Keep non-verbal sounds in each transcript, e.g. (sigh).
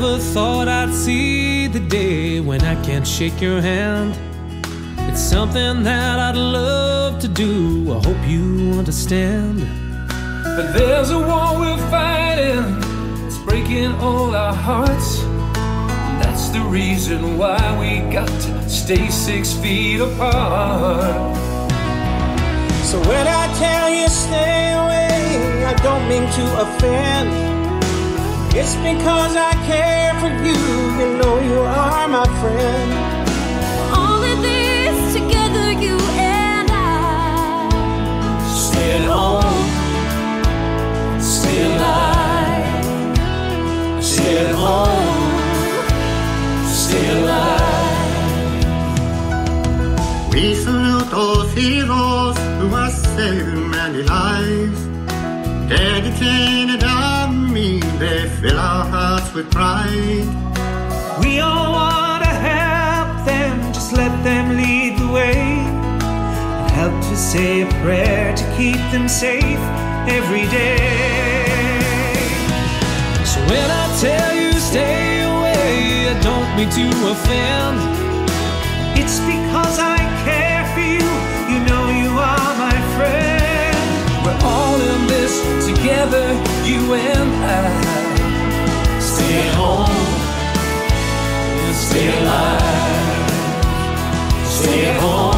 never thought I'd see the day when I can't shake your hand. It's something that I'd love to do. I hope you understand. But there's a war we're fighting, it's breaking all our hearts. That's the reason why we got to stay six feet apart. So when I tell you stay away, I don't mean to offend. It's because I care for you, you know you are my friend. All of this together, you and I. Stay at home, stay alive. Stay at home, stay alive. We salute those heroes who have saved many lives. Dedicated army, they fill our hearts with pride. We all want to help them, just let them lead the way. And help to say a prayer to keep them safe every day. So when I tell you stay away, I don't mean to offend. It's because I care for you, you know you are my friend. We're all in this together, you and I. stay alive. Stay at home.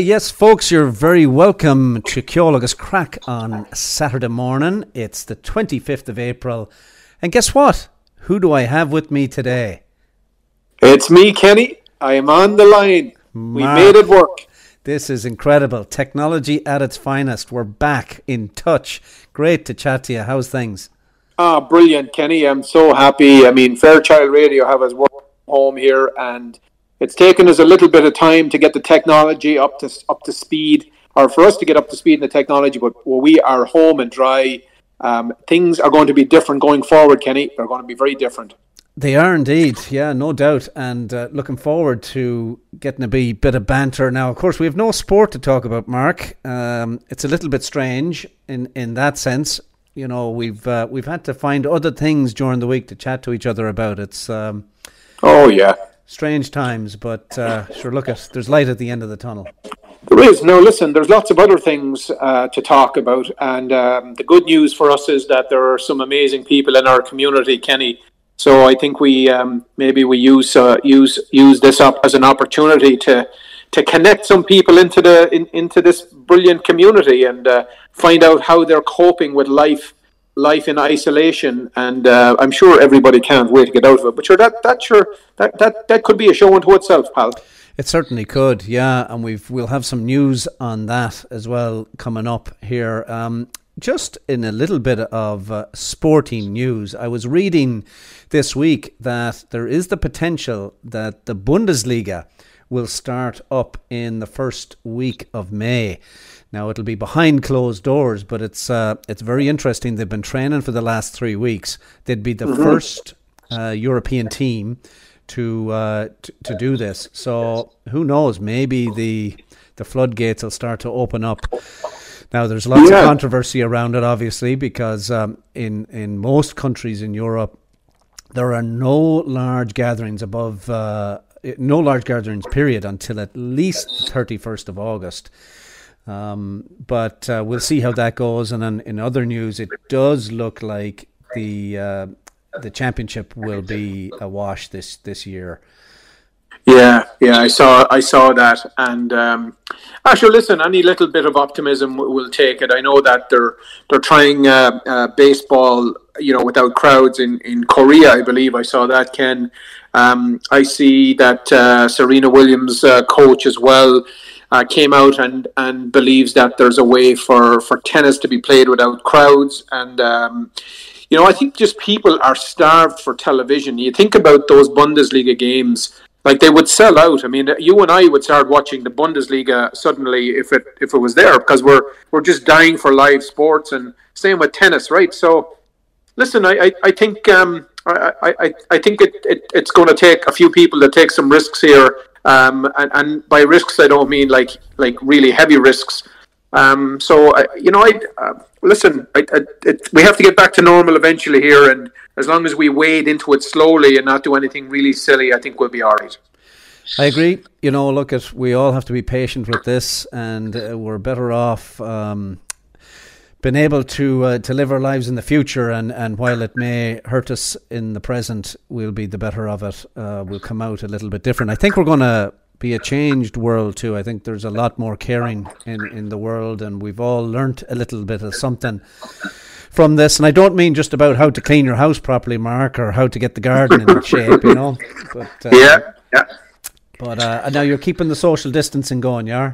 Yes, folks, you're very welcome to Ceol agus Craic on Saturday morning. It's the 25th of April. And guess what? Who do I have with me today? It's me, Kenny. I am on the line. We made it work. This is incredible. Technology at its finest. We're back in touch. Great to chat to you. How's things? Ah, brilliant, Kenny. I'm so happy. I mean, Fairchild Radio have us work home here, and it's taken us a little bit of time to get the technology up to up to speed, or for us to get up to speed in the technology. But we are home and dry, um, things are going to be different going forward, Kenny. They're going to be very different. They are indeed, yeah, no doubt, and uh, looking forward to getting a bit of banter. Now, of course, we have no sport to talk about, Mark. Um, it's a little bit strange in, in that sense. You know, we've uh, we've had to find other things during the week to chat to each other about. It's um, Oh yeah. Strange times, but uh, sure, look at there's light at the end of the tunnel. There is. Now, listen, there's lots of other things uh, to talk about. And um, the good news for us is that there are some amazing people in our community, Kenny. So I think we um, maybe we use uh, use use this up as an opportunity to to connect some people into the in, into this brilliant community and uh, find out how they're coping with life life in isolation. And uh, I'm sure everybody can't wait to get out of it. But sure, that that sure that that, that could be a show unto itself, pal. It certainly could, yeah, and we've we'll have some news on that as well coming up here. Um, just in a little bit of uh, sporting news, I was reading this week that there is the potential that the Bundesliga will start up in the first week of May. Now it'll be behind closed doors, but it's uh, it's very interesting. They've been training for the last three weeks. They'd be the first uh, European team to, uh, to to do this. So who knows? Maybe the the floodgates will start to open up. Now there's lots Yeah. of controversy around it, obviously, because um, in in most countries in Europe, there are no large gatherings above uh, no large gatherings period until at least 31st of August. Um, but uh, we'll see how that goes. And then in other news, it does look like the uh, the championship will be a wash this this year. Yeah, yeah, I saw, I saw that, and um, actually, listen, any little bit of optimism will take it. I know that they're they're trying uh, uh, baseball, you know, without crowds in in Korea. I believe I saw that. Ken, um, I see that uh, Serena Williams' uh, coach as well. Uh, came out and, and believes that there's a way for, for tennis to be played without crowds. And, um, you know, I think just people are starved for television. You think about those Bundesliga games like they would sell out. I mean, you and I would start watching the Bundesliga suddenly if it if it was there because we're we're just dying for live sports and same with tennis, right? So, listen, I I, I think um, I, I I think it, it it's going to take a few people to take some risks here, um, and, and by risks I don't mean like like really heavy risks. Um, so I, you know, I uh, listen. I, I, it, we have to get back to normal eventually here, and as long as we wade into it slowly and not do anything really silly, I think we'll be all right. I agree. You know, look at we all have to be patient with this, and uh, we're better off um, being able to uh, to live our lives in the future. And, and while it may hurt us in the present, we'll be the better of it. Uh, we'll come out a little bit different. I think we're going to be a changed world too. I think there's a lot more caring in, in the world, and we've all learnt a little bit of something from this. And I don't mean just about how to clean your house properly, Mark, or how to get the garden in shape, you know. But, uh, yeah, yeah. But uh, now you're keeping the social distancing going, yeah.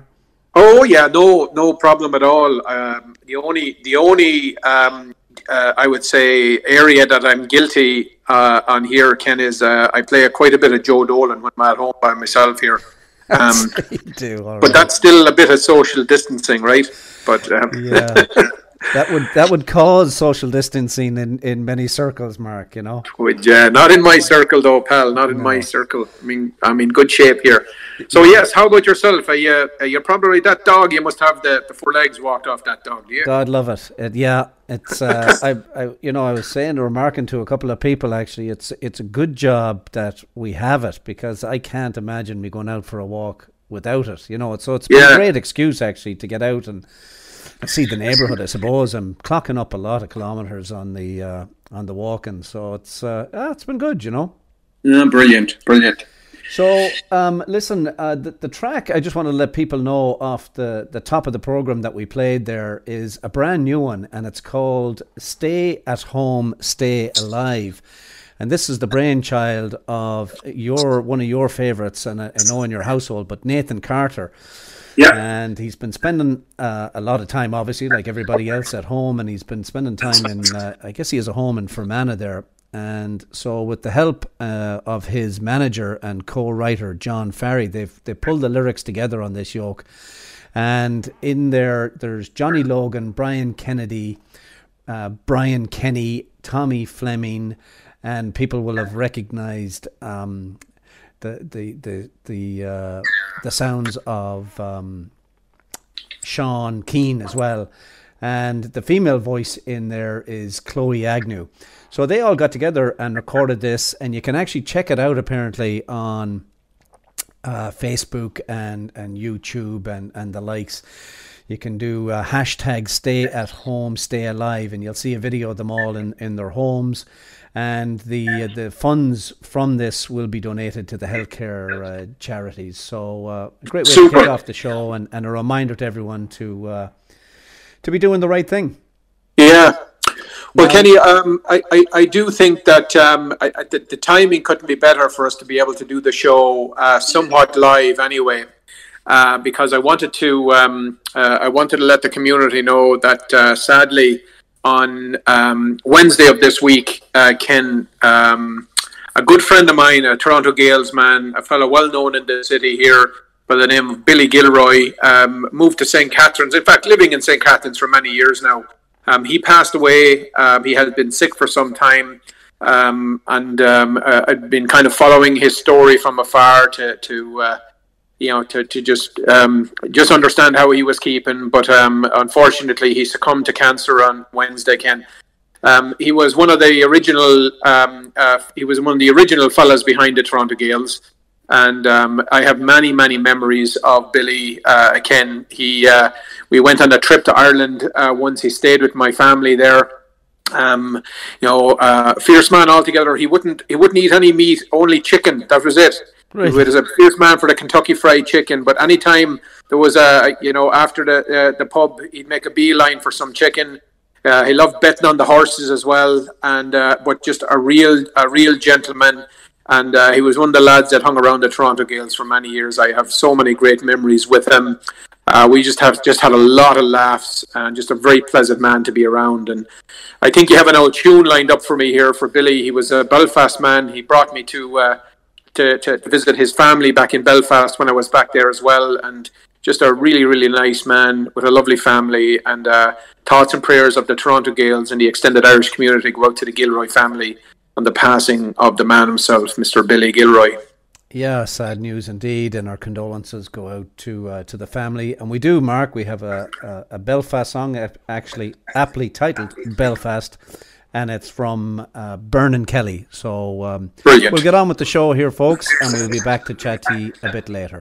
Oh yeah, no, no problem at all. Um, the only, the only, um, uh, I would say, area that I'm guilty uh, on here, Ken, is uh, I play a, quite a bit of Joe Dolan when I'm at home by myself here. (laughs) Um, do, but right. that's still a bit of social distancing, right? But um, yeah. (laughs) that would that would cause social distancing in, in many circles, Mark. You know. Would yeah, not in my circle though, pal. Not in no. my circle. I mean, I'm in good shape here. So yes, how about yourself? Are you are you probably that dog? You must have the, the four legs walked off that dog. Do you? God love it. it yeah, it's uh, (laughs) I, I you know I was saying or remarking to a couple of people actually. It's it's a good job that we have it because I can't imagine me going out for a walk without it. You know, so it's been yeah. a great excuse actually to get out and see the neighbourhood. I suppose I'm clocking up a lot of kilometres on the uh, on the walking, so it's uh, ah, it's been good, you know. Yeah, brilliant, brilliant. So, um, listen, uh, the, the track I just want to let people know off the, the top of the program that we played there is a brand new one, and it's called "Stay at Home, Stay Alive." And this is the brainchild of your one of your favourites, and I, I know in your household, but Nathan Carter. Yeah. And he's been spending uh, a lot of time, obviously, like everybody else at home, and he's been spending time in, uh, I guess he has a home in Fermanagh there. And so, with the help uh, of his manager and co-writer John Farry, they've they pulled the lyrics together on this yoke. And in there, there's Johnny Logan, Brian Kennedy, uh, Brian Kenny, Tommy Fleming, and people will have recognised um, the the the the uh, the sounds of um, Sean Keane as well, and the female voice in there is Chloe Agnew. So they all got together and recorded this, and you can actually check it out apparently on uh, Facebook and and YouTube and and the likes. You can do uh, hashtag Stay at Home, Stay Alive, and you'll see a video of them all in in their homes and the the funds from this will be donated to the healthcare uh, charities. So uh, a great way Super. to kick off the show, and, and a reminder to everyone to uh, to be doing the right thing. Yeah. Well, Kenny, um, I, I, I, do think that um, I, the, the, timing couldn't be better for us to be able to do the show uh, somewhat live anyway. Uh, because I wanted to, um, uh, I wanted to let the community know that sadly, on um, Wednesday of this week, uh, Ken, um, a good friend of mine, a Toronto Gaels man, a fellow well known in the city here by the name of Billy Gilroy, um, moved to St. Catharines. In fact, living in St. Catharines for many years now. Um, he passed away. Um, he had been sick for some time. Um, and uh, I'd been kind of following his story from afar to, to uh, you know, to, to just um, just understand how he was keeping. But um, unfortunately, he succumbed to cancer on Wednesday. Ken, Um, he was one of the original. Um, uh, he was one of the original fellas behind the Toronto Gaels, and um, I have many, many memories of Billy. Uh, Ken, he uh, we went on a trip to Ireland uh, once. He stayed with my family there. Um, you know, uh, fierce man altogether. He wouldn't he wouldn't eat any meat, only chicken. That was it. Right. He was a fierce man for the Kentucky Fried Chicken. But anytime there was a, you know, after the uh, the pub, he'd make a beeline for some chicken. Uh, he loved betting on the horses as well, and uh, but just a real a real gentleman. And uh, he was one of the lads that hung around the Toronto Gaels for many years. I have so many great memories with him. Uh, we just have just had a lot of laughs and just a very pleasant man to be around. And I think you have an old tune lined up for me here for Billy. He was a Belfast man. He brought me to uh, to, to, to visit his family back in Belfast when I was back there as well. And just a really, really nice man with a lovely family. And uh, thoughts and prayers of the Toronto Gaels and the extended Irish community go out to the Gilroy family on the passing of the man himself, Mr. Billy Gilroy. Yeah, sad news indeed, and our condolences go out to uh, to the family. And we do, Mark. We have a a, a Belfast song, actually aptly titled Belfast, and it's from uh, Vernon Kelly. So um, we'll get on with the show here, folks, and we'll be back to chat to you a bit later.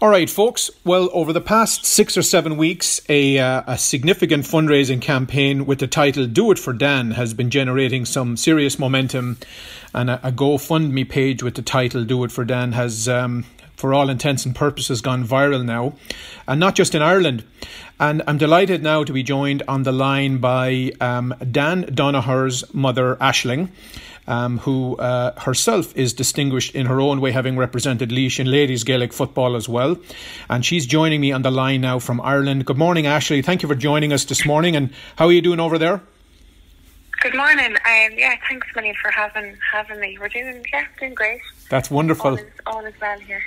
All right, folks. Well, over the past six or seven weeks, a, uh, a significant fundraising campaign with the title Do It for Dan has been generating some serious momentum. And a, a GoFundMe page with the title Do It for Dan has, um, for all intents and purposes, gone viral now. And not just in Ireland. And I'm delighted now to be joined on the line by um, Dan Donoher's mother, Aisling um, who uh, herself is distinguished in her own way, having represented Laois in ladies Gaelic football as well. And she's joining me on the line now from Ireland. Good morning, Ashley. Thank you for joining us this morning. And how are you doing over there? Good morning. Um, yeah, thanks, Minnie, for having having me. We're doing yeah, doing great. That's wonderful. All is, all is well here.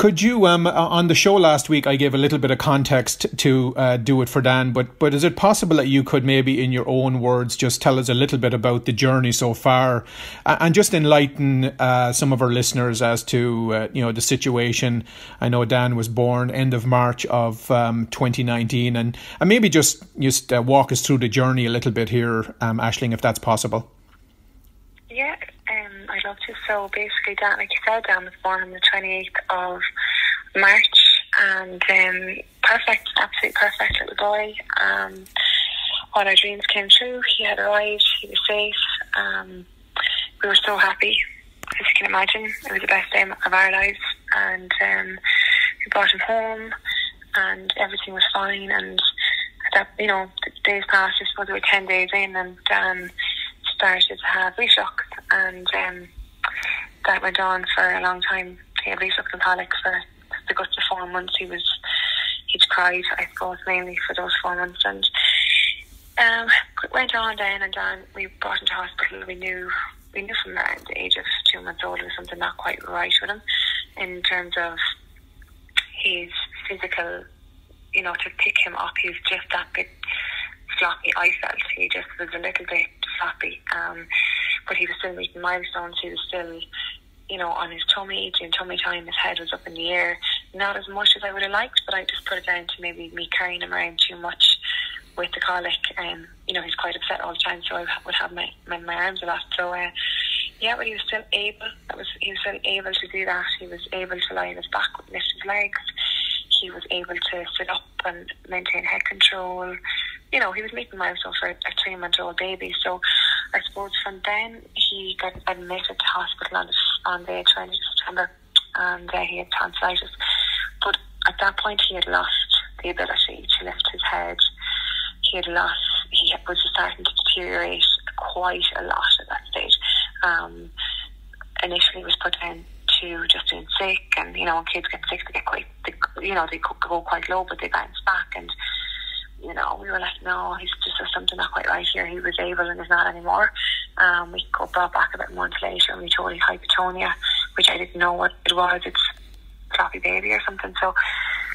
Could you, um, uh, on the show last week, I gave a little bit of context to uh, do it for Dan, but but is it possible that you could maybe, in your own words, just tell us a little bit about the journey so far, and just enlighten uh, some of our listeners as to uh, you know the situation? I know Dan was born end of March of um, 2019, and and maybe just just uh, walk us through the journey a little bit here, um, Aisling, if that's possible. Yeah, So basically, Dan, like you said, Dan was born on the 28th of March, and um, perfect, absolutely perfect little boy. Um, all our dreams came true. He had arrived. He was safe. Um, we were so happy, as you can imagine. It was the best day of our lives, and um, we brought him home, and everything was fine. And that, you know, days passed. I suppose we were ten days in, and Dan started to have reflux, and um, that went on for a long time. He had colic for the good of four months. He was he'd cried, I suppose, mainly for those four months, and um, went on then and on. We brought him to hospital. We knew we knew from the age of two months old there was something not quite right with him in terms of his physical. You know, to pick him up, he's just that bit floppy. I felt he just was a little bit floppy, um, but he was still meeting milestones. He was still, you know, on his tummy, doing tummy time. His head was up in the air, not as much as I would have liked, but I just put it down to maybe me carrying him around too much with the colic. Um, you know, he's quite upset all the time, so I would have my my, my arms a lot. So. Uh, yeah, but he was still able. That was he was still able to do that. He was able to lie on his back, lift his legs. He was able to sit up and maintain head control. You know, he was making milestones for a three month old baby. So I suppose from then he got admitted to hospital on, on the 20th of September and uh, he had tonsillitis. But at that point he had lost the ability to lift his head. He had lost, he was starting to deteriorate quite a lot at that stage. Um, initially was put down to just being sick and you know when kids get sick they get quite they, you know they go quite low but they bounce back and you know we were like no he's just there's something not quite right here. He was able and is not anymore. Um, we got brought back about a month later and we told him hypotonia which I didn't know what it was. It's floppy baby or something. So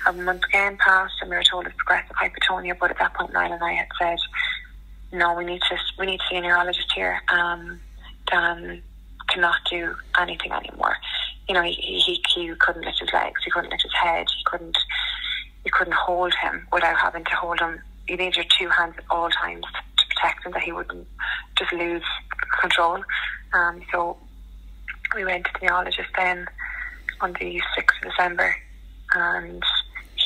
a month again passed and we were told it's progressive hypotonia. But at that point Niall and I had said no we need to we need to see a neurologist here. Um, Dan cannot do anything anymore. You know, he, he he couldn't lift his legs, he couldn't lift his head, he couldn't you couldn't hold him without having to hold him. You need your two hands at all times to protect him that he wouldn't just lose control. Um, so we went to the neurologist then on the sixth of December and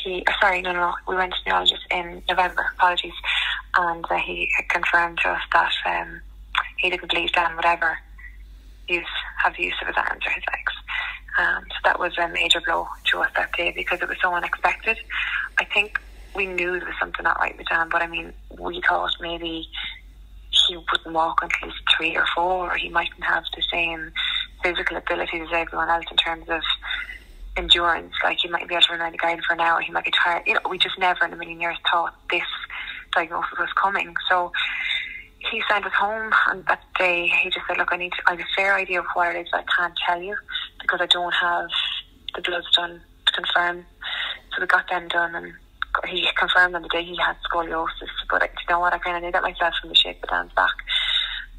he uh, sorry, no no, we went to the neurologist in November, apologies, and uh, he had confirmed to us that um, he didn't believe Dan would ever use have the use of his arms or his legs. Um, so that was a major blow to us that day because it was so unexpected. I think we knew there was something not right with Dan, but I mean, we thought maybe he wouldn't walk until he's three or four, or he mightn't have the same physical abilities as everyone else in terms of endurance. Like he might be able to run around the garden for an hour, he might get tired. You know, we just never in a million years thought this diagnosis was coming. So he sent us home and that day he just said, Look, I need to, I have a fair idea of what it is, but I can't tell you because I don't have the bloods done to confirm. So we got them done and he confirmed on the day he had scoliosis. But I, you know what, I kind of knew that myself from the shape of Dan's back.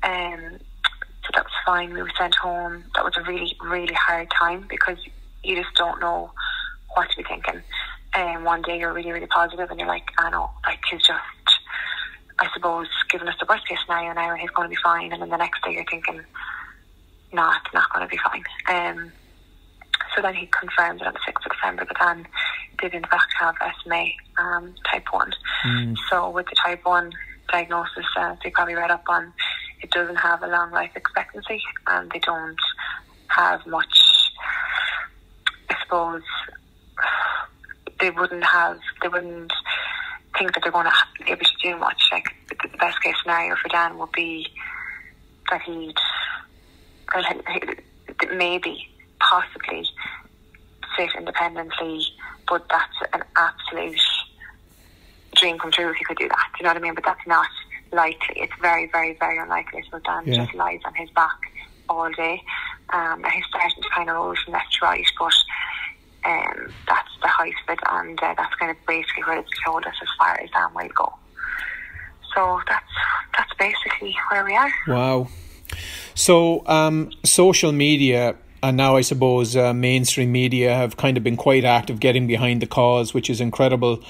Um, so that was fine. We were sent home. That was a really, really hard time because you just don't know what to be thinking. And um, one day you're really, really positive and you're like, I know, like he's just I suppose, giving us the worst case scenario now, and he's going to be fine, and then the next day you're thinking, no, it's not going to be fine. Um, So then he confirmed it on the 6th of December that Dan did in fact have SMA um, type 1. So with the type 1 diagnosis, uh, they probably read up on, it doesn't have a long life expectancy and they don't have much, I suppose, they wouldn't have, they wouldn't think that they're going to be able to do much. Like the, the best case scenario for Dan would be that he'd, he- maybe, possibly sit independently, but that's an absolute dream come true if he could do that. Do you know what I mean? But that's not likely. It's very, very, very unlikely. So Dan Yeah. just lies on his back all day. Um, he's starting to kind of roll from left to right, but um, that's the height of it, and uh, that's kind of basically where it's showed us as far as Dan will go. So that's that's basically where we are. Wow. So, um, social media and now I suppose uh, mainstream media have kind of been quite active getting behind the cause, which is incredible.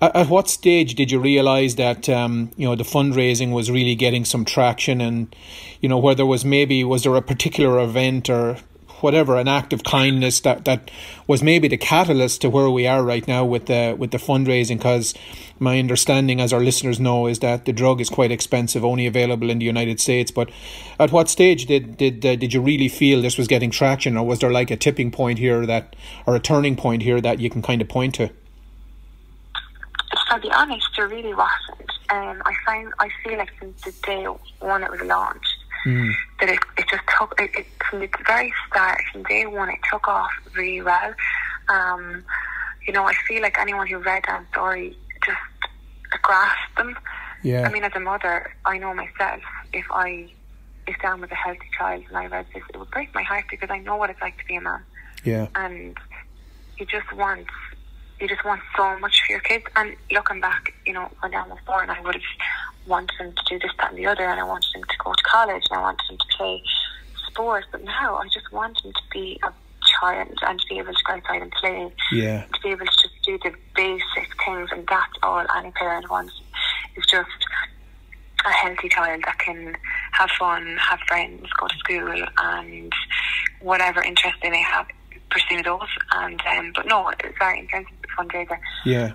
At, at what stage did you realise that um, you know the fundraising was really getting some traction, and you know whether was maybe was there a particular event or whatever an act of kindness that, that was maybe the catalyst to where we are right now with the with the fundraising because my understanding as our listeners know is that the drug is quite expensive only available in the United States but at what stage did did uh, did you really feel this was getting traction or was there like a tipping point here that or a turning point here that you can kind of point to to be honest, there really wasn't. Um, I find I feel like since the day one it was launched, that it, it just took it, it from the very start, from day one, it took off really well. Um, you know, I feel like anyone who read that story just grasped them. yeah I mean, as a mother, I know myself. If I if Dan was a healthy child and I read this, it would break my heart because I know what it's like to be a man yeah and you just want you just want so much for your kids. And looking back, you know, when Dan was born, I would have wanted him to do this, that, and the other, and I wanted him to go to college, and I wanted him to play sport. But now, I just want him to be a child and to be able to go outside and play, yeah to be able to just do the basic things, and that's all any parent wants. Is just a healthy child that can have fun, have friends, go to school, and whatever interest they may have, pursue those. And um, but no, it's very intensive fundraiser. yeah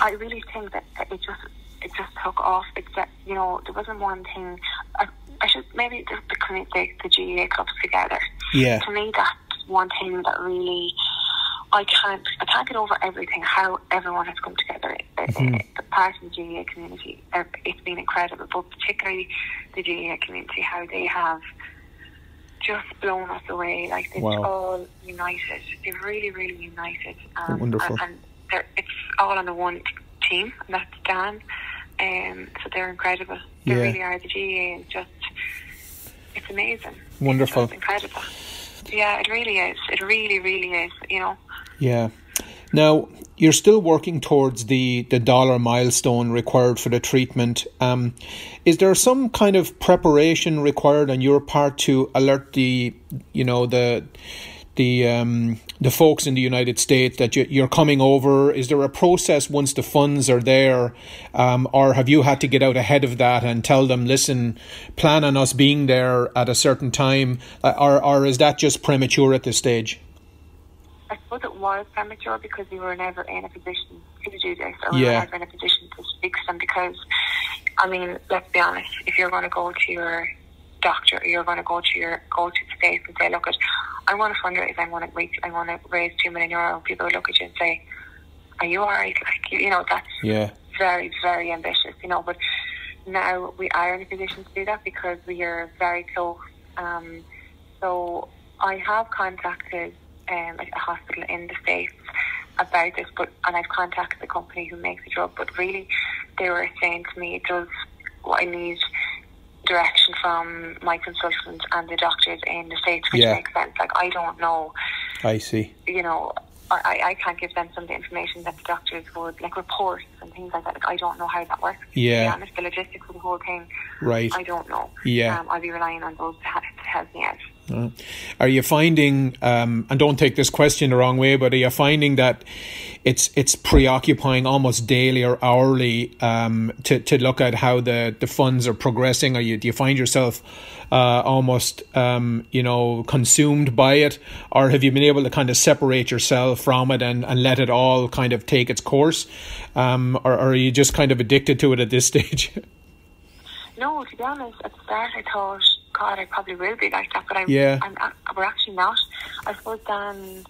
I really think that it just it just took off. Except, you know there wasn't one thing. I, I should maybe just the commu- the, the GAA clubs together. yeah To me, that's one thing that really I can't I can't get over everything. How everyone has come together. Uh, The part of the GAA community, uh, it's been incredible. But particularly the GAA community, how they have just blown us away. Like they've Wow. all united. They've really, really united. Um, Wonderful. And, and it's all on the one team, and that's Dan. Um, so they're incredible. They Yeah. really are. The GAA is just, it's amazing. Wonderful. It's incredible. Yeah, it really is. It really, really is. You know. Yeah. Now you're still working towards the the dollar milestone required for the treatment. Um, is there some kind of preparation required on your part to alert the you know the the um, the folks in the United States that you, you're coming over? Is there a process once the funds are there, um, or have you had to get out ahead of that and tell them, listen, plan on us being there at a certain time, uh, or or is that just premature at this stage? I suppose it was premature because we were never in a position to do this, or we Yeah. were never in a position to speak to them. Because, I mean, let's be honest. If you're going to go to your doctor, or you're going to go to your go to the states and say, "Look, at, I want to fundraise. I want to reach. I want to raise two million euro." People look at you and say, "Are you alright?" Like, you, you know, that's Yeah. very, very ambitious, you know. But now we are in a position to do that because we are very close. Um, so I have contacted um, a hospital in the States about this, but and I've contacted the company who makes the drug, but really they were saying to me, it does, what I need direction from my consultant and the doctors in the States, which Yeah. makes sense. Like, I don't know I see. you know, I, I can't give them some of the information that the doctors would, like reports and things like that. Like, I don't know how that works. To Yeah. be honest, the logistics of the whole thing, Right. I don't know. Yeah. Um, I'll be relying on those to, to help me out. Are you finding, um, and don't take this question the wrong way, but are you finding that it's it's preoccupying almost daily or hourly um, to to look at how the, the funds are progressing? Are you do you find yourself uh, almost um, you know consumed by it, or have you been able to kind of separate yourself from it and, and let it all kind of take its course, um, or, or are you just kind of addicted to it at this (laughs) stage? No, to be honest, at the start I thought, God, I probably will be like that, but I, Yeah. I'm, I, we're actually not. I suppose Dan,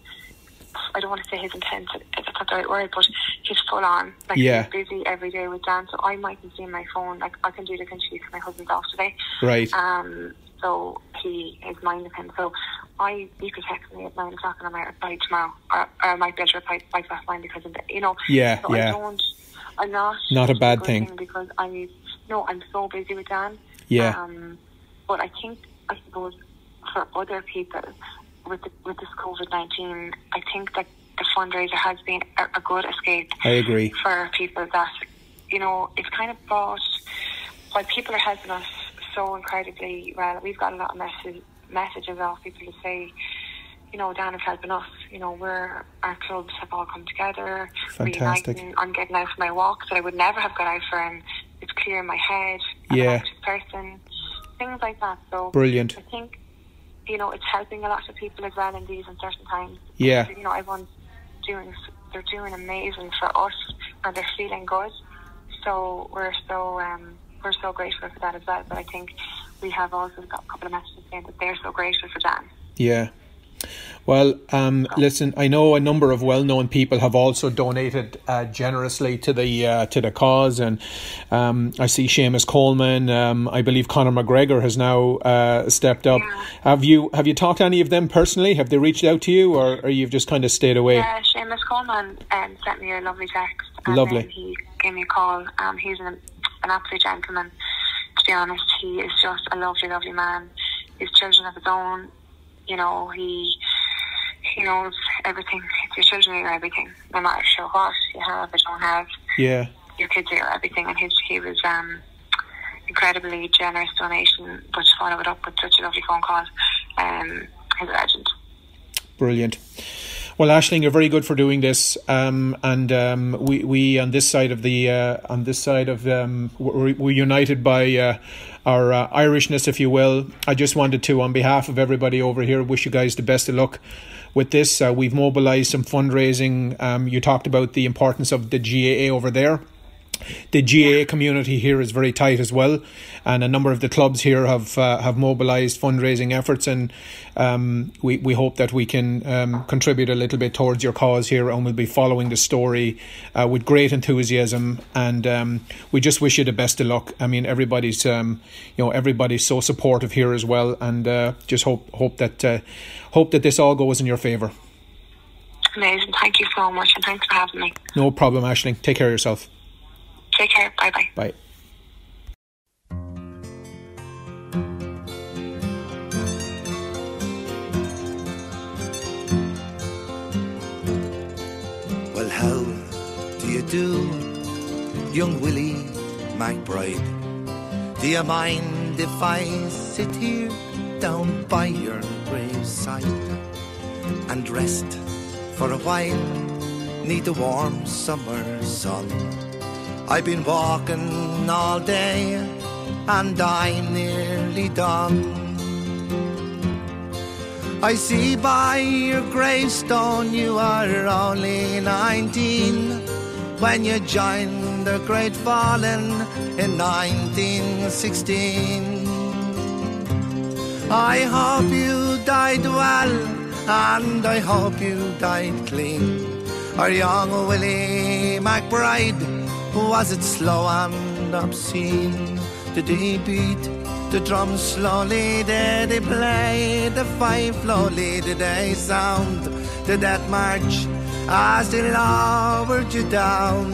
I don't want to say his intent, if that's not the right word, but he's full on. Like, Yeah. he's busy every day with Dan, so I mightn't see my phone. Like, I can do the country because my husband's off today. Right. Um, so he is minding him. So I, you could text me at nine o'clock and I might reply tomorrow, or, or I might be able to reply by past nine because of the, you know. Yeah, so yeah. I don't. I'm not. Not a bad good thing. because I no, I'm so busy with Dan. Yeah. Um, but I think I suppose for other people with the, with this COVID nineteen, I think that the fundraiser has been a, a good escape I agree. for people that you know it's kind of brought while people are helping us so incredibly well. We've got a lot of messages messages off people to say. You know, Dan is helping us. You know, we're our clubs have all come together. Fantastic. reuniting. I'm getting out for my walk that I would never have got out for, and it's clear in my head. I'm Yeah. person. Things like that. So Brilliant. I think you know it's helping a lot of people as well in these uncertain times. Yeah. You know, everyone's doing they're doing amazing for us, and they're feeling good. So we're so um, we're so grateful for that as well. But I think we have also got a couple of messages saying that they're so grateful for Dan. Yeah. Well, um, listen. I know a number of well-known people have also donated uh, generously to the uh, to the cause, and um, I see Seamus Coleman. Um, I believe Conor McGregor has now uh, stepped up. Have you have you talked to any of them personally? Have they reached out to you, or, or you've just kind of stayed away? Yeah, Seamus Coleman um, sent me a lovely text. And Lovely. He gave me a call. Um, he's an, an absolute gentleman. To be honest, he is just a lovely, lovely man. His children of his own. You know, he he knows everything. Your children are everything, no matter sure what you have or don't have. Yeah. Your kids are everything, and his he was um incredibly generous donation, but followed it up with such a lovely phone call. Um, he's a legend. Brilliant. Well, Aisling, you're very good for doing this, um, and um, we we on this side of the uh, on this side of um, we're, we're united by uh, our uh, Irishness, if you will. I just wanted to, on behalf of everybody over here, wish you guys the best of luck with this. Uh, we've mobilised some fundraising. Um, you talked about the importance of the GAA over there the GAA community here is very tight as well, and a number of the clubs here have uh, have mobilised fundraising efforts, and um, we we hope that we can um, contribute a little bit towards your cause here, and we'll be following the story uh, with great enthusiasm, and um, we just wish you the best of luck. I mean, everybody's um, you know everybody's so supportive here as well, and uh, just hope hope that uh, hope that this all goes in your favour. Amazing. Thank you so much, and thanks for having me. No problem, Aisling. Take care of yourself. Take care. Bye bye. Bye. Well, how do you do, young Willie McBride? Do you mind if I sit here down by your graveside and rest for a while neath the warm summer sun? I've been walking all day and I'm nearly done. I see by your gravestone you are only 19 when you joined the Great Fallen in 1916. I hope you died well and I hope you died clean. Our young Willie McBride, was it slow and obscene? Did he beat the drums slowly? Did he play the fife slowly? Did they sound the death march as they lowered you down?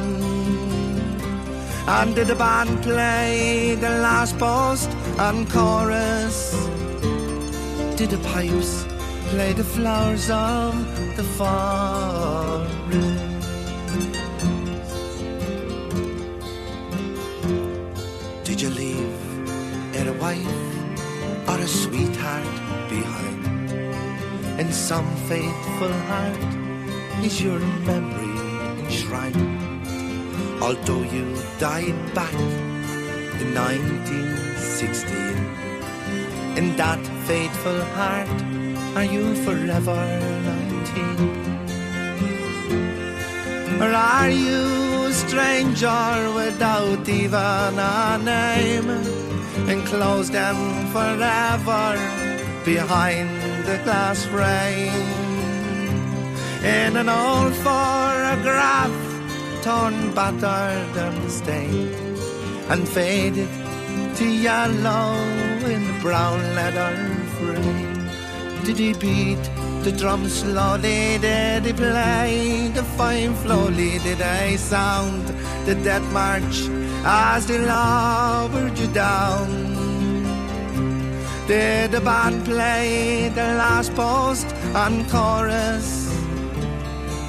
And did the band play the last post and chorus? Did the pipes play the flowers of the forest? Wife or a sweetheart behind? in some faithful heart is your memory enshrined. Although you died back in 1916, in that faithful heart are you forever 19? Or are you a stranger without even a name, enclosed them forever behind the glass frame? In an old photograph, torn, battered, and stained, and faded to yellow in the brown leather frame. Did he beat the drums slowly? Did he play the fine slowly? I sound the death march as they lowered you down? Did the band play the last post and chorus?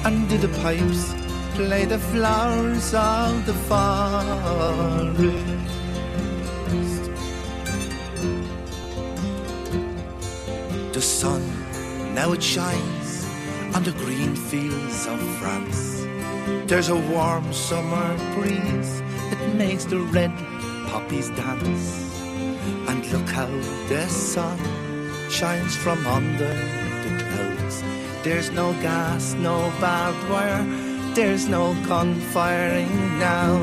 And did the pipes play the flowers of the forest? The sun now it shines on the green fields of France. There's a warm summer breeze, that makes the red poppies dance. And look how the sun shines from under the clouds. There's no gas, no barbed wire, there's no gunfiring now.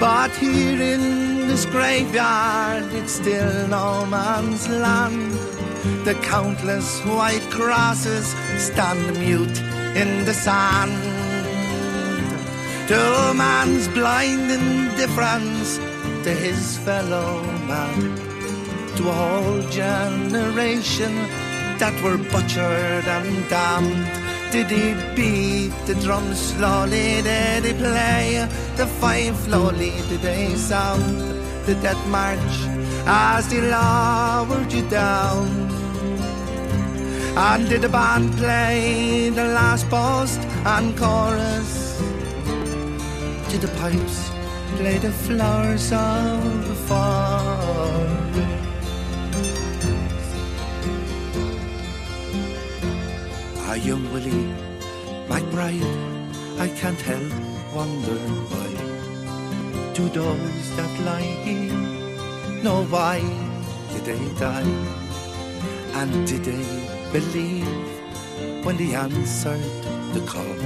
But here in this graveyard, it's still no man's land. The countless white crosses stand mute in the sand. To man's blind indifference to his fellow man, to a whole generation that were butchered and damned. Did he beat the drum slowly? Did he play the fife slowly? Did they sound the death march as they lowered you down? And did the band play the last post and chorus? Did the pipes play the flowers of the forest? Ah, young Willie, my bride, I can't help wonder why. Do those that lie here know why did they die? And did they believe when they answered the call?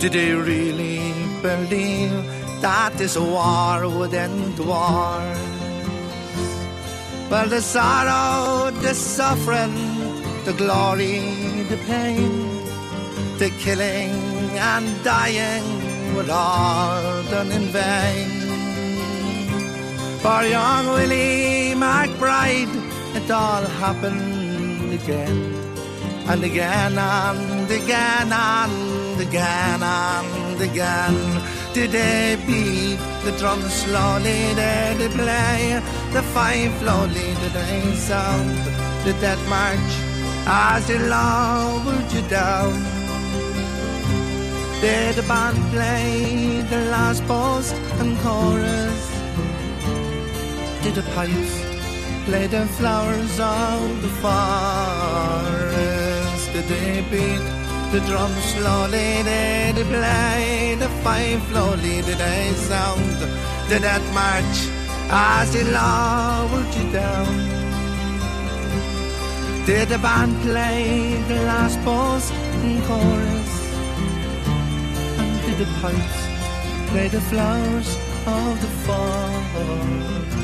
Did they really believe that this war would end war? Well, the sorrow, the suffering, the glory, the pain, the killing and dying were all done in vain. For young Willie McBride, it all happened again, and again, and again, and again, and again. Did they beat the drum slowly? Did they play the fife slowly? Did they sound the death march as they lowered you down? Did the band play the last post and chorus? Did the pipes play the flowers of the forest? Did they beat the drum slowly? Did they play the fife slowly? Did they sound the death march as they lowered you down? Did the band play the last post and chorus? And did the pipes play the flowers of the forest?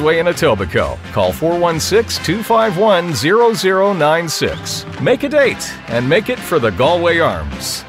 Queensway in Etobicoke. Call 416 251 0096. Make a date and make it for the Galway Arms.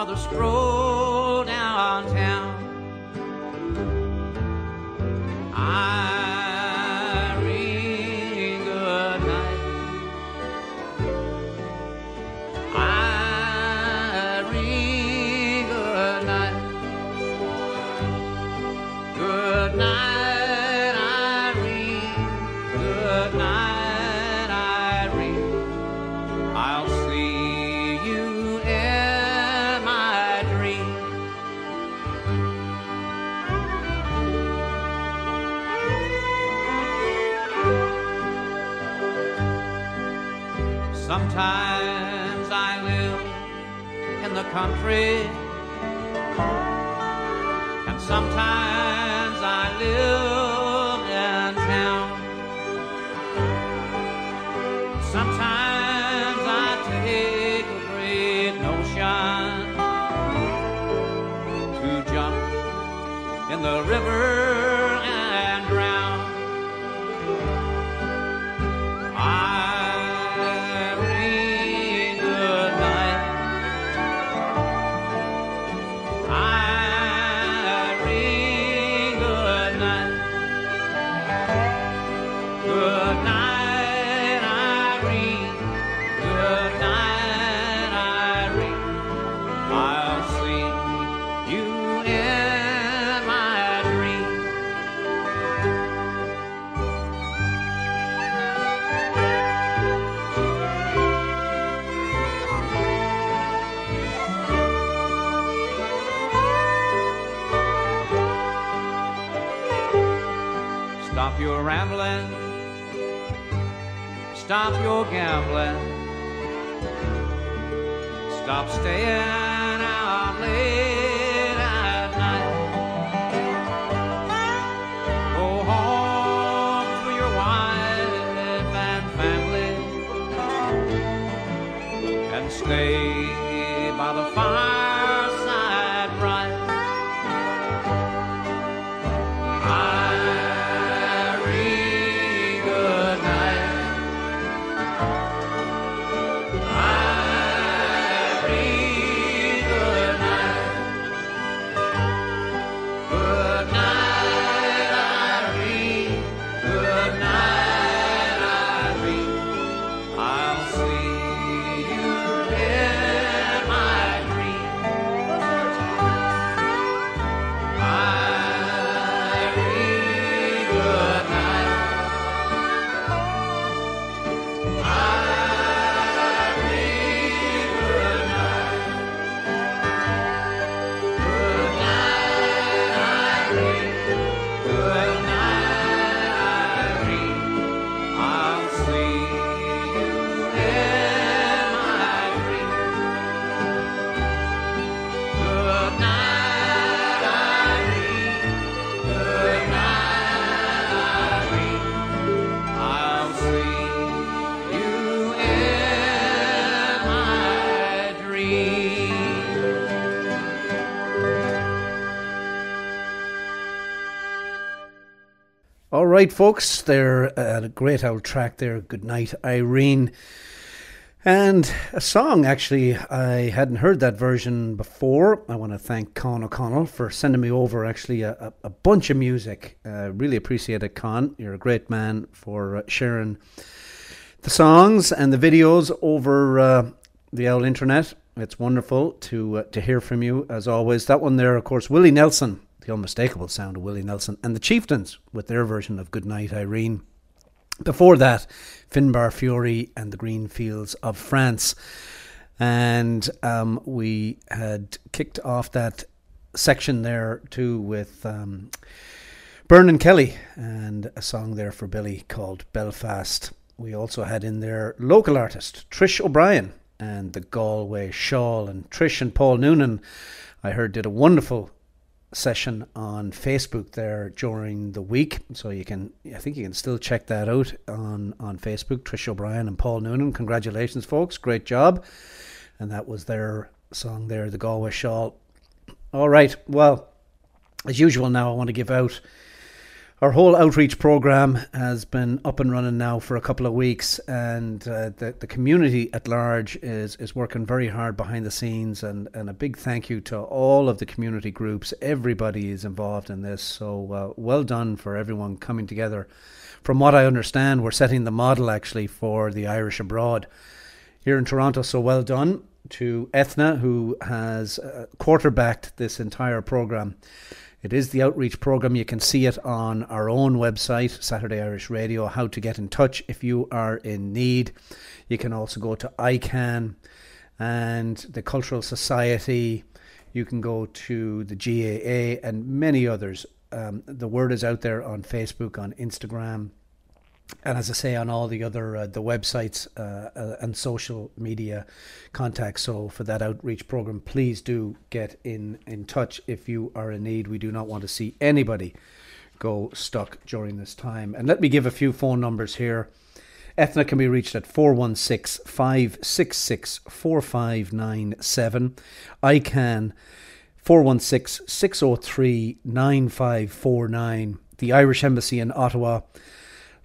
Another stroll the Stop gambling. Stop staying right, folks, they're uh, a great old track there. Good night, Irene. And a song, actually, I hadn't heard that version before. I want to thank Con O'Connell for sending me over actually a, a, bunch of music. Uh, really appreciate it, Con. You're a great man for uh, sharing the songs and the videos over uh, the old internet. It's wonderful to uh, to hear from you as always. That one there, of course, Willie Nelson, the unmistakable sound of Willie Nelson, and the Chieftains with their version of Good Night Irene. Before that, Finbar Furey and the Green Fields of France. And um, we had kicked off that section there too with um, and Kelly and a song there for Billy called Belfast. We also had in there local artist Trish O'Brien and the Galway Shawl. And Trish and Paul Noonan, I heard, did a wonderful session on Facebook there during the week. So you can, I think you can still check that out on, on Facebook. Trish O'Brien and Paul Noonan. Congratulations, folks. Great job. And that was their song there, The Galway Shawl. All right. Well, as usual, now I want to give out our whole outreach program has been up and running now for a couple of weeks, and uh, the the community at large is is working very hard behind the scenes. and And a big thank you to all of the community groups. Everybody is involved in this, so uh, well done for everyone coming together. From what I understand, we're setting the model actually for the Irish abroad here in Toronto. So well done to Ethna, who has uh, quarterbacked this entire program. It is the outreach program. You can see it on our own website, Saturday Irish Radio, how to get in touch if you are in need. You can also go to ICANN and the Cultural Society. You can go to the GAA and many others. Um, the word is out there on Facebook, on Instagram, and as I say, on all the other uh, the websites uh, uh, and social media contacts. So for that outreach program, please do get in in touch if you are in need. We do not want to see anybody go stuck during this time. And let me give a few phone numbers here. Ethna can be reached at 416 566 4597. ICANN 416 603 9549. The Irish Embassy in Ottawa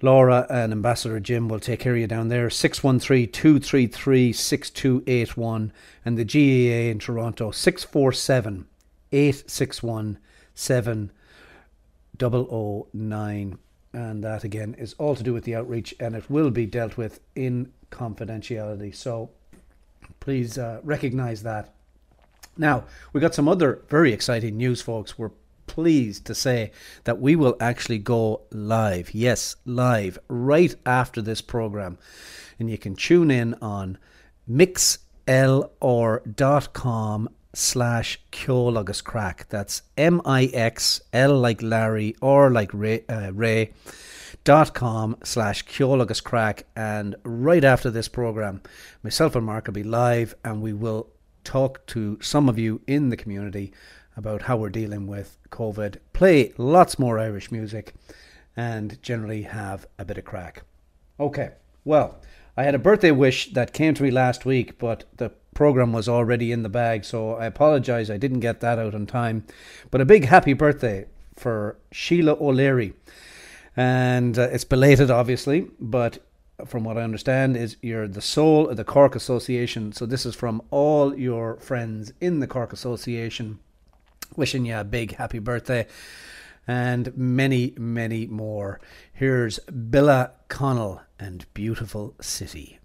Laura and Ambassador Jim will take care of you down there. 613 233 6281. And the GAA in Toronto, 647 861 7009. And that again is all to do with the outreach and it will be dealt with in confidentiality. So please uh, recognize that. Now, we got some other very exciting news, folks. We're pleased to say that we will actually go live. Yes, live right after this program. And you can tune in on mixlr.com slash Ceol agus Craic. That's M I X L like Larry or like Ray, uh, Ray dot com slash Ceol agus Craic. And right after this program, myself and Mark will be live and we will talk to some of you in the community about how we're dealing with COVID, play lots more Irish music, and generally have a bit of crack. Okay, well, I had a birthday wish that came to me last week, but the program was already in the bag, so I apologise I didn't get that out on time. But a big happy birthday for Sheila O'Leary. And uh, it's belated, obviously, but from what I understand, is you're the soul of the Cork Association. So this is from all your friends in the Cork Association wishing you a big happy birthday and many, many more. Here's Billa Connell and Beautiful City.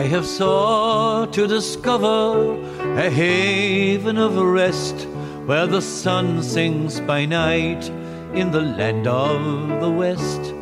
I have sought to discover a haven of rest where the sun sinks by night in the land of the west.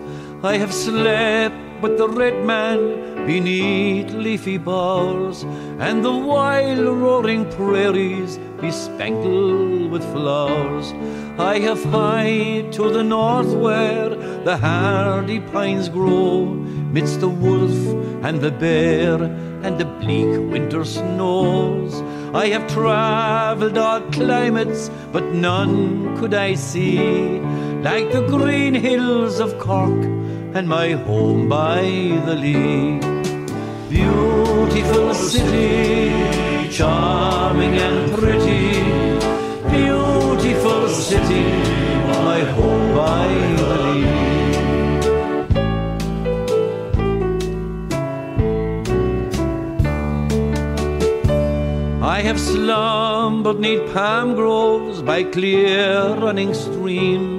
I have slept with the red man beneath leafy boughs, and the wild roaring prairies bespangled with flowers. I have hied to the north where the hardy pines grow, midst the wolf and the bear and the bleak winter snows. I have travelled all climates, but none could I see like the green hills of Cork and my home by the lea. Beautiful city, charming and pretty. Beautiful city, my home by the lea. I have slumbered neath palm groves by clear running streams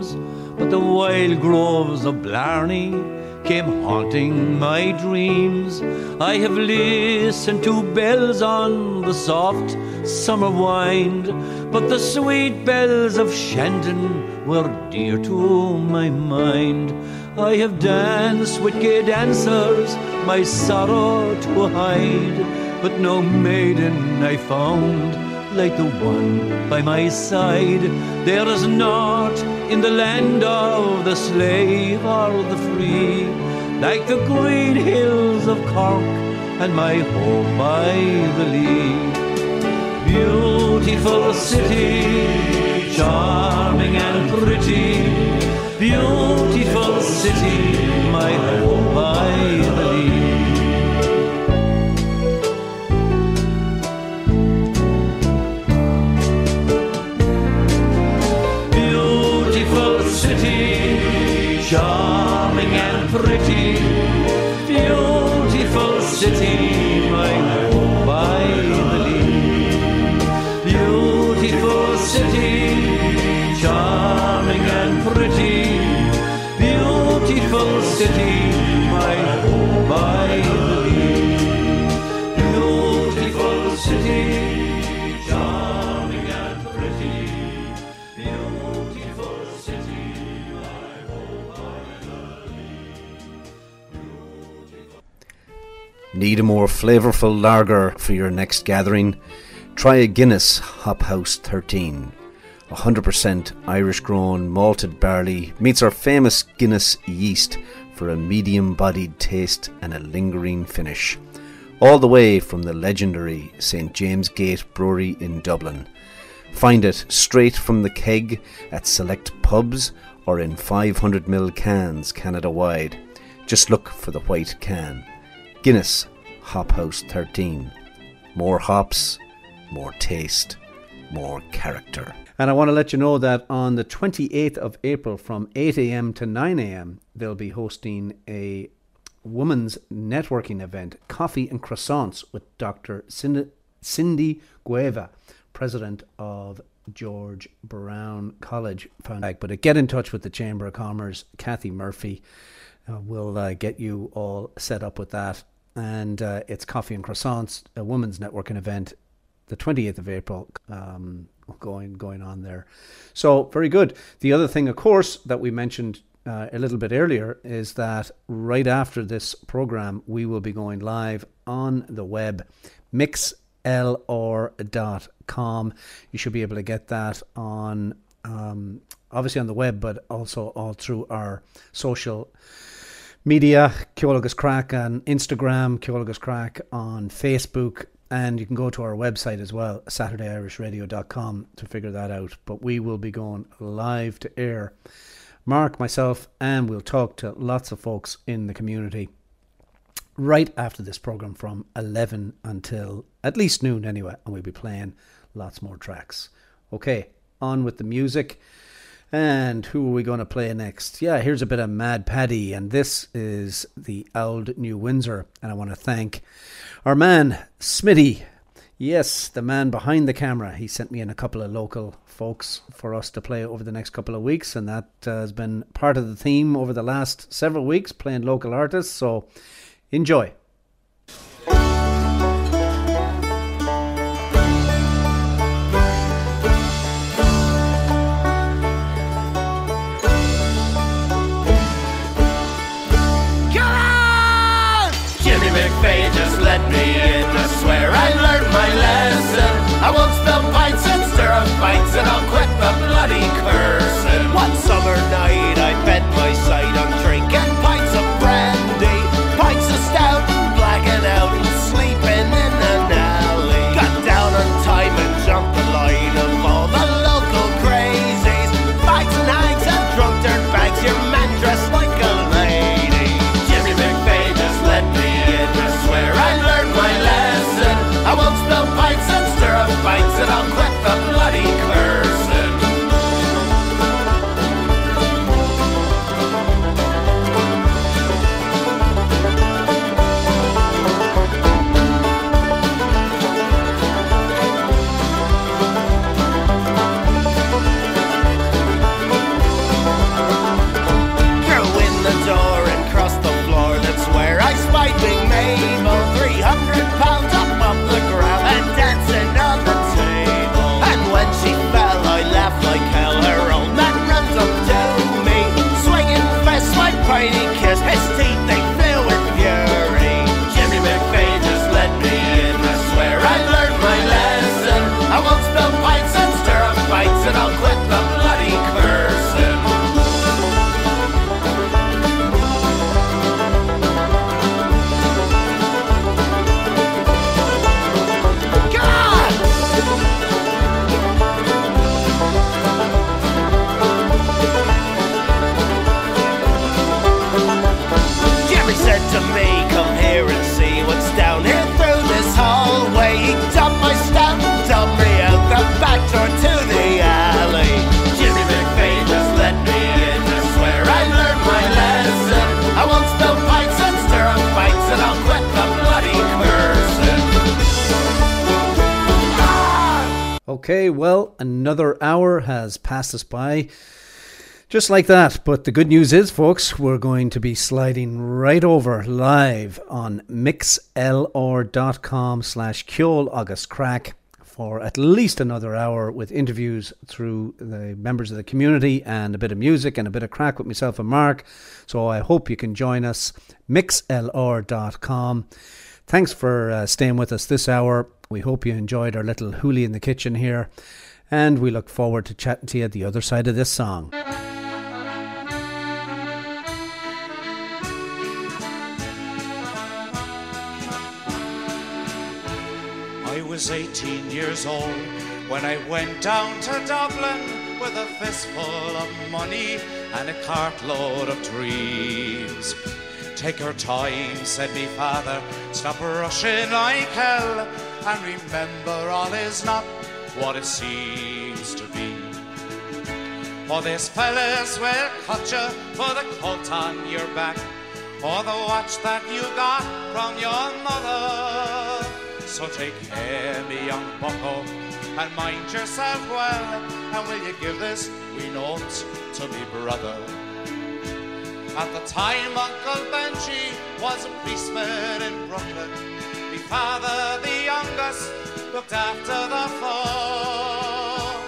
the wild groves of Blarney came haunting my dreams. I have listened to bells on the soft summer wind, but the sweet bells of Shandon were dear to my mind. I have danced with gay dancers, my sorrow to hide, but no maiden I found like the one by my side. There is naught in the land of the slave or the free, like the green hills of Cork and my home by the Lee. Beautiful city, charming and pretty, beautiful city, my home pretty, beautiful city, Need a more flavourful lager for your next gathering? Try a Guinness Hop House 13. 100% Irish grown malted barley meets our famous Guinness yeast for a medium bodied taste and a lingering finish. All the way from the legendary St James Gate Brewery in Dublin. Find it straight from the keg at select pubs or in 500ml cans Canada wide. Just look for the white can. Guinness Hop House 13. More hops, more taste, more character. And I want to let you know that on the 28th of April from 8 a.m. to 9 a.m., they'll be hosting a women's networking event, Coffee and Croissants, with Dr. Cindy, Gueva, president of George Brown College. But get in touch with the Chamber of Commerce, Kathy Murphy. Uh, we'll uh, get you all set up with that. And uh, it's Coffee and Croissants, a women's networking event, the 28th of April, um, going going on there. So very good. The other thing, of course, that we mentioned uh, a little bit earlier is that right after this program, we will be going live on the web, mixlr.com. You should be able to get that on um, obviously on the web, but also all through our social media, Ceol agus Craic on Instagram, Ceol agus Craic on Facebook, and you can go to our website as well, SaturdayIrishRadio.com, to figure that out. But we will be going live to air. Mark, myself, and we'll talk to lots of folks in the community right after this program from 11 until at least noon anyway, and we'll be playing lots more tracks. Okay, on with the music. And who are we going to play next? Yeah, here's a bit of Mad Paddy, and this is the Old New Windsor. And I want to thank our man, Smitty. Yes, the man behind the camera. He sent me in a couple of local folks for us to play over the next couple of weeks, and that uh, has been part of the theme over the last several weeks, playing local artists. So enjoy. My lesson. I won't spill pints and stir up fights, and I'll quit the bloody cursing. One summer night, hour has passed us by. Just like that. But the good news is, folks, we're going to be sliding right over live on mixlr.com slash Ceol agus Craic for at least another hour with interviews through the members of the community and a bit of music and a bit of crack with myself and Mark. So I hope you can join us. mixlr.com. Thanks for uh, staying with us this hour. We hope you enjoyed our little hoolie in the kitchen here. And we look forward to chatting to you at the other side of this song. I was 18 years old when I went down to Dublin with a fistful of money and a cartload of dreams. Take your time, said me father, stop rushing like hell, and remember all is not what it seems to be. For these fellas will cut you for the coat on your back, or the watch that you got from your mother. So take care, me young bucko, and mind yourself well. And will you give this wee note to me brother? At the time, Uncle Benji was a policeman in Brooklyn. Me father, the youngest, looked after the phone.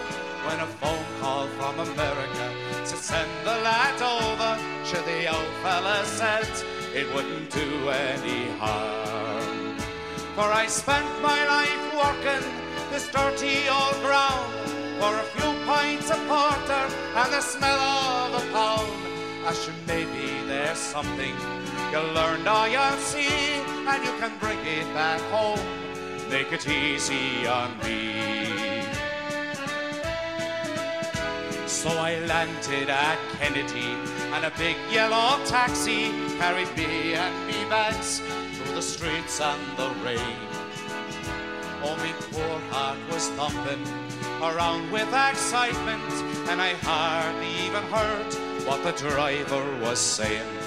When a phone call from America said send the lad over, sure the old fella said it wouldn't do any harm. For I spent my life working this dirty old ground for a few pints of porter and the smell of a pound. I should maybe there's something you learned or you'll see, and you can bring it back home. Make it easy on me. So I landed at Kennedy, and a big yellow taxi carried me and me bags through the streets and the rain. Oh, me poor heart was thumping around with excitement, and I hardly even heard what the driver was saying.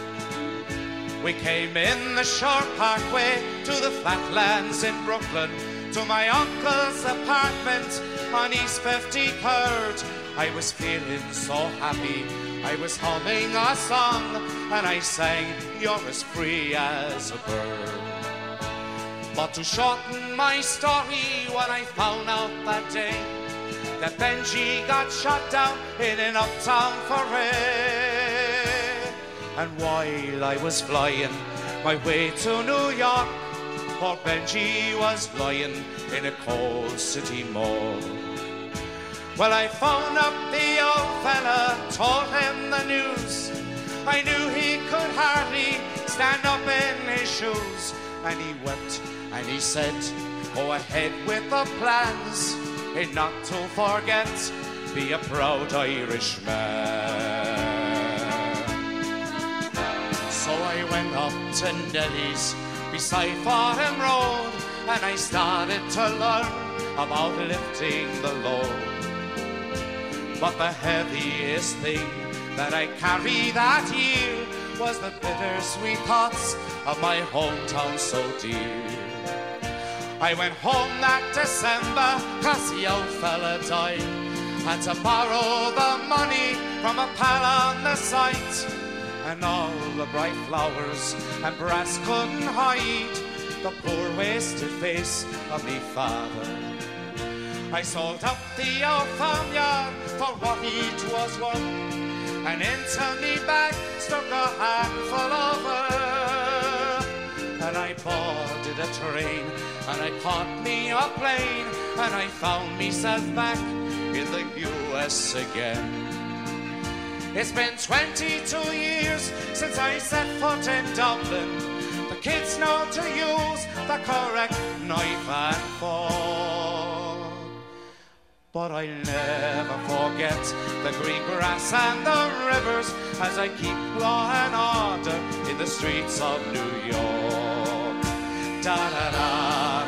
We came in the Shore Parkway to the flatlands in Brooklyn, to my uncle's apartment on East 53rd. I was feeling so happy, I was humming a song, and I sang, You're as free as a bird. But to shorten my story, when I found out that day that Benji got shot down in an uptown foray. And while I was flying my way to New York, poor Benji was lying in a cold city mall. Well, I phoned up the old fella, told him the news. I knew he could hardly stand up in his shoes. And he wept and he said, Go ahead with the plans, and not to forget, be a proud Irishman. Went up to Nelly's beside Fordham Road, and I started to learn about lifting the load. But the heaviest thing that I carried that year was the bittersweet thoughts of my hometown so dear. I went home that December, cause the old fella died. Had to borrow the money from a pal on the site. And all the bright flowers and brass couldn't hide the poor wasted face of me father. I sold up the old farmyard for what it was worth, and into me bag stuck a handful of earth. And I boarded a train, and I caught me a plane, and I found myself back in the U.S. again. It's been 22 years since I set foot in Dublin. The kids know to use the correct knife and fork. But I'll never forget the green grass and the rivers as I keep law and order in the streets of New York. Da da da.